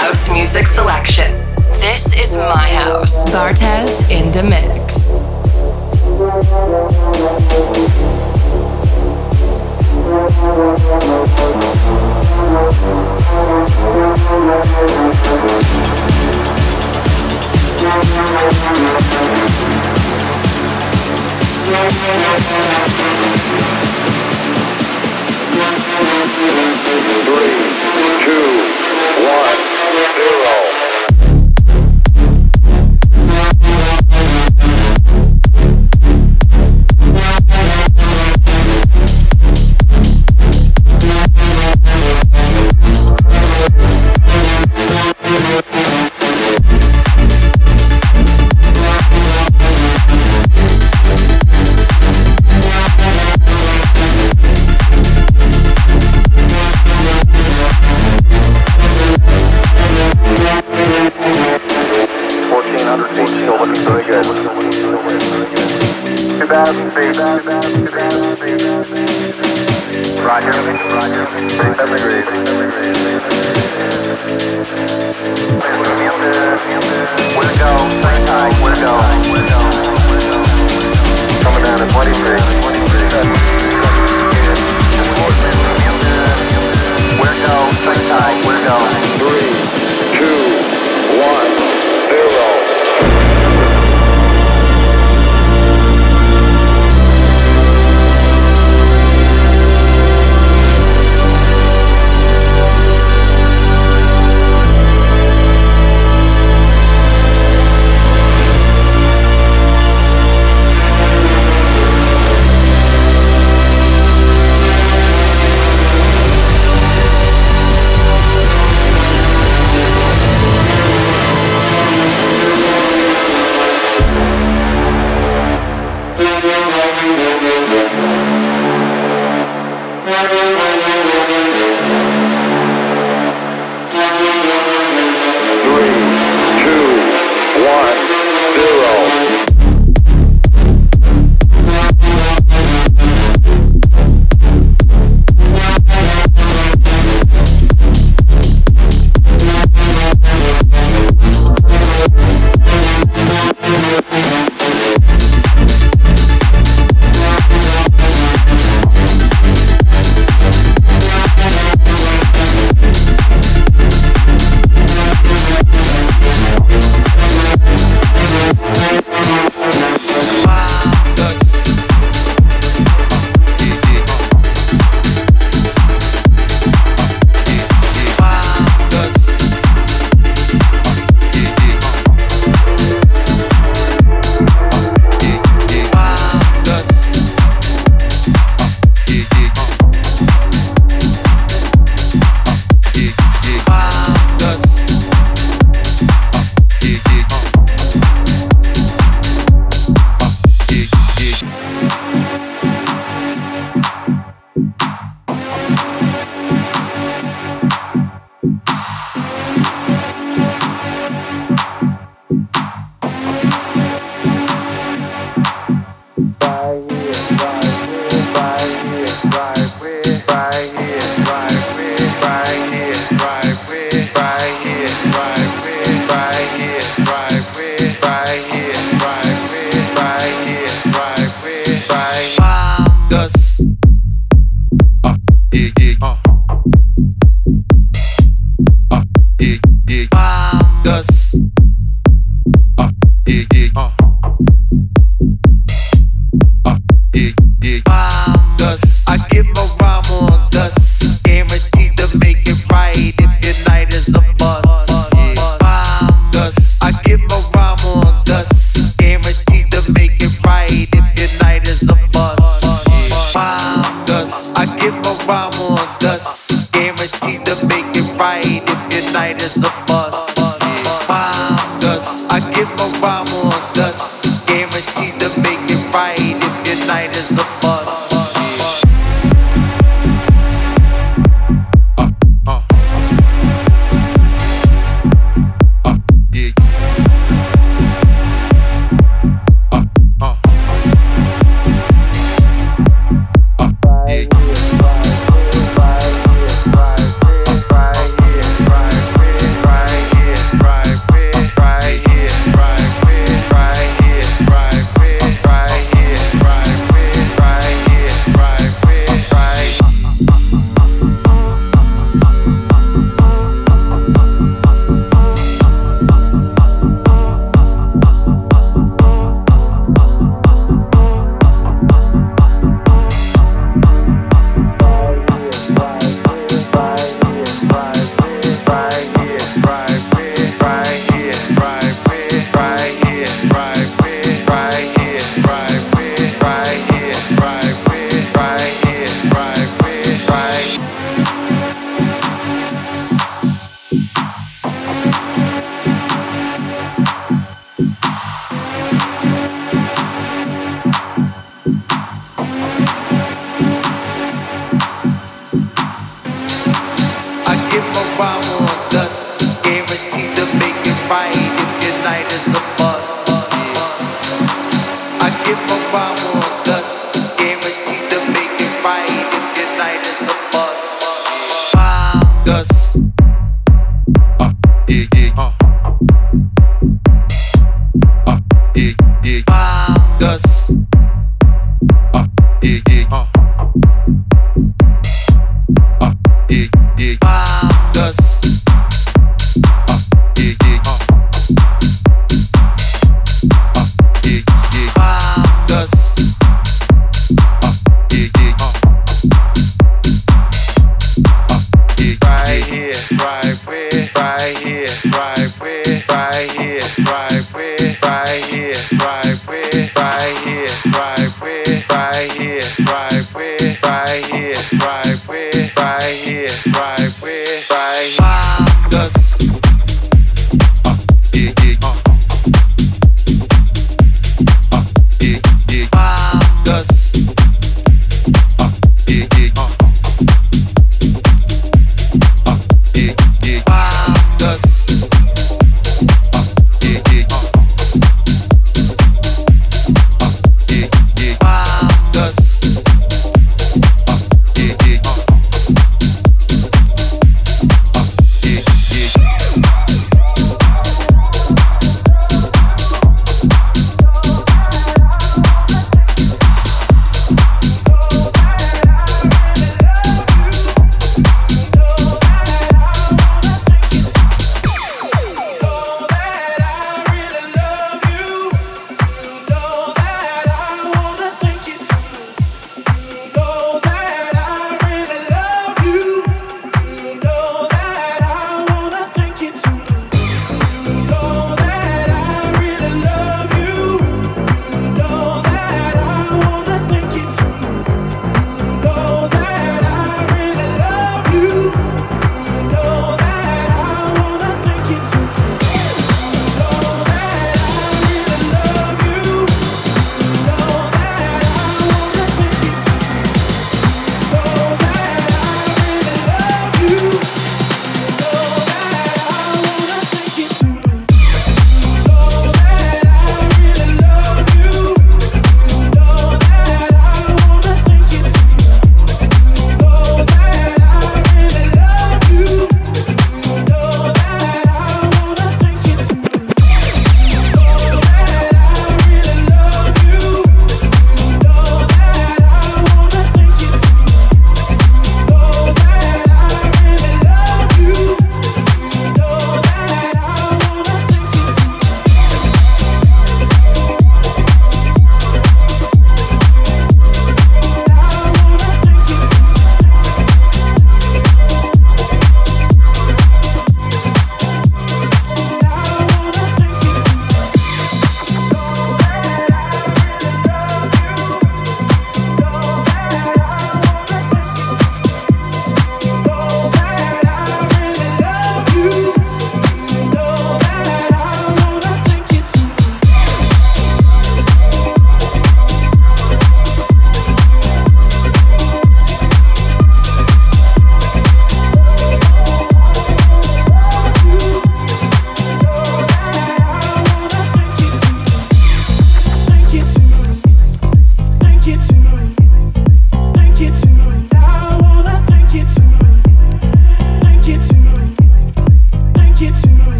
house music selection. This is my house. Bartez in the mix. Three, two, one, zero.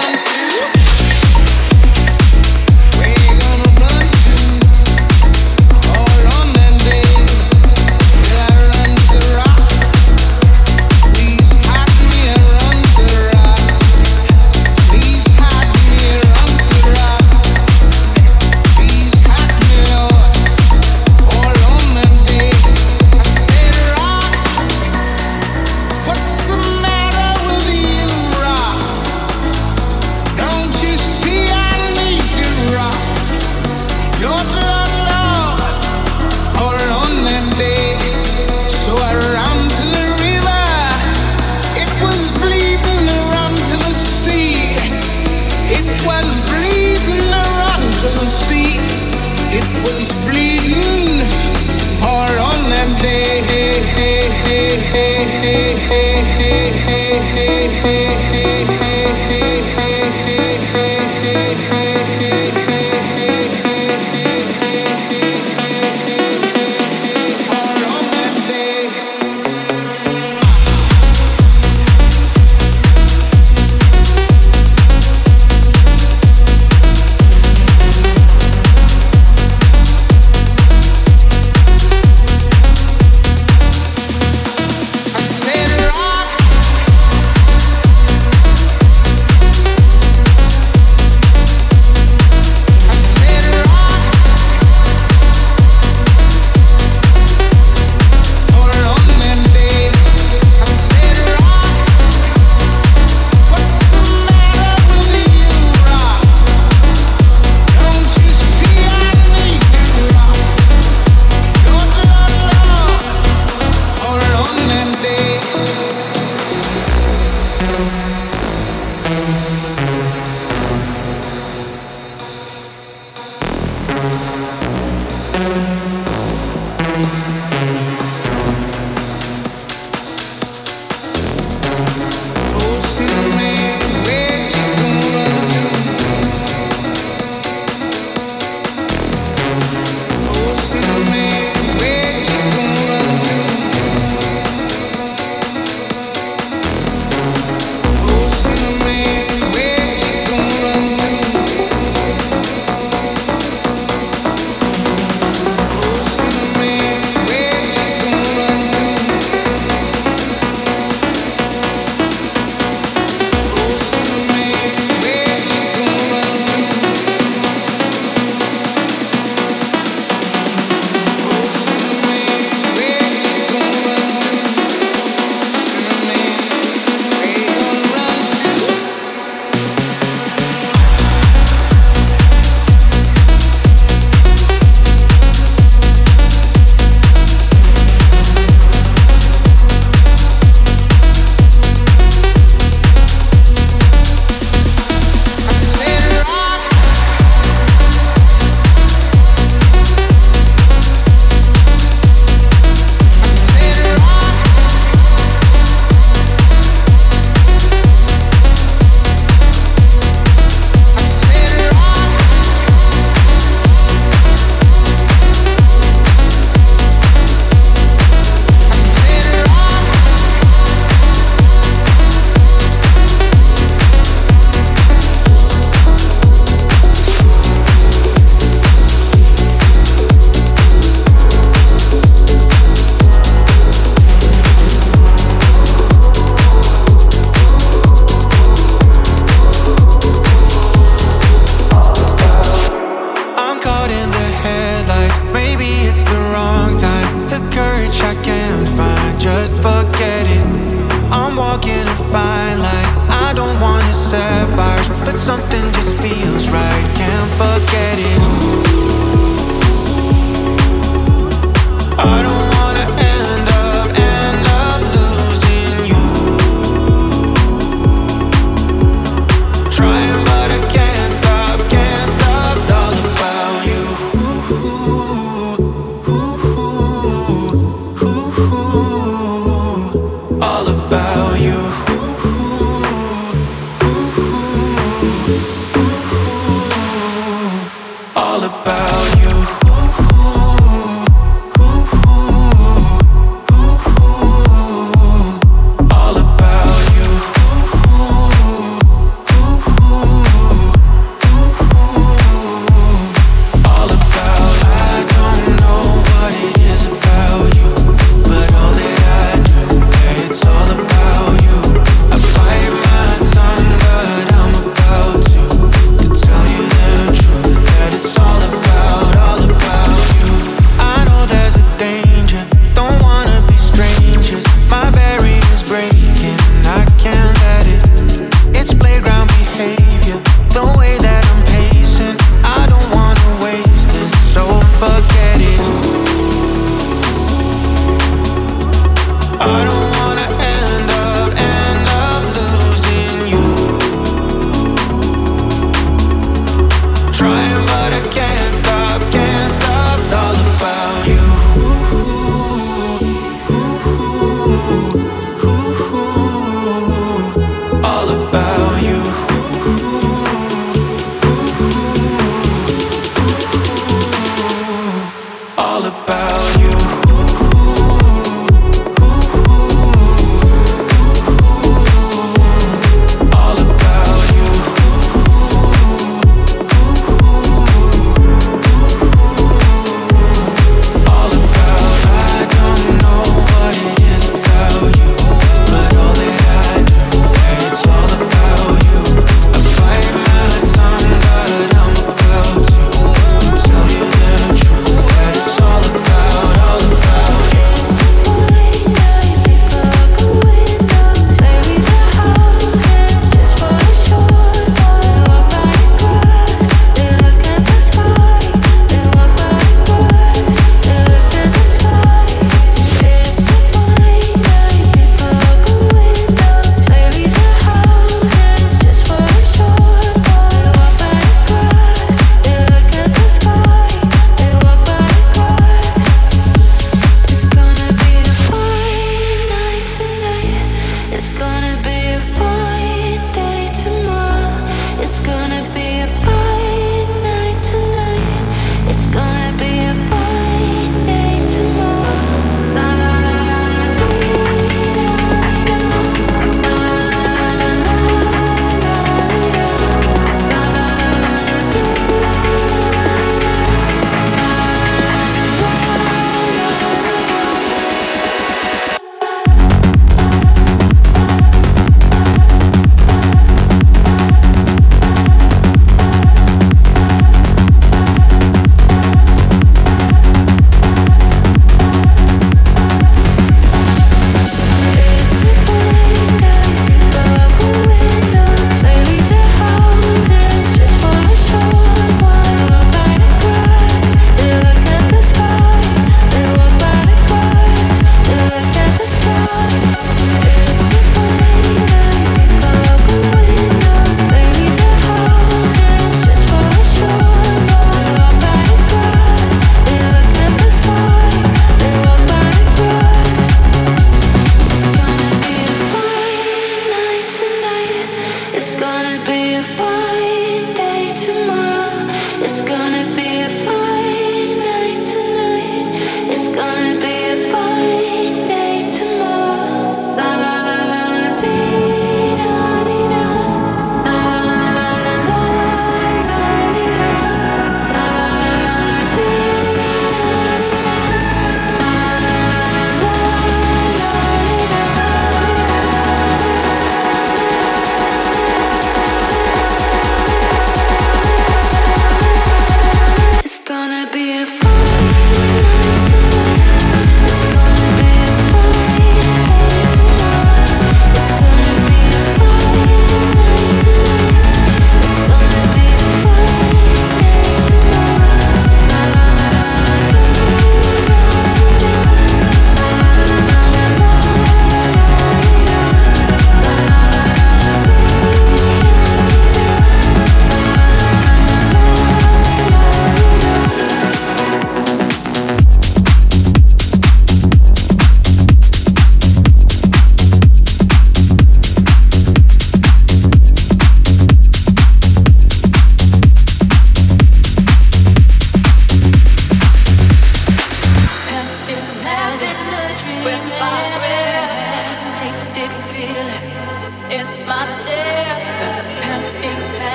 man.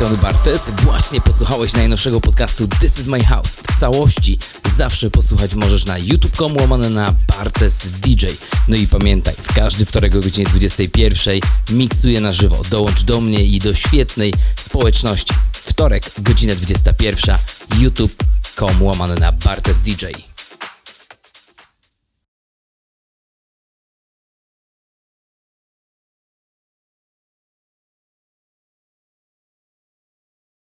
strony Bartes. Właśnie posłuchałeś najnowszego podcastu This is my house. W całości zawsze posłuchać możesz na youtube.com łamane na Bartes DJ. No i pamiętaj, w każdy wtorek o godzinie 21 miksuję na żywo. Dołącz do mnie i do świetnej społeczności. Wtorek, godzina 21, youtube.com łamane na Bartes DJ.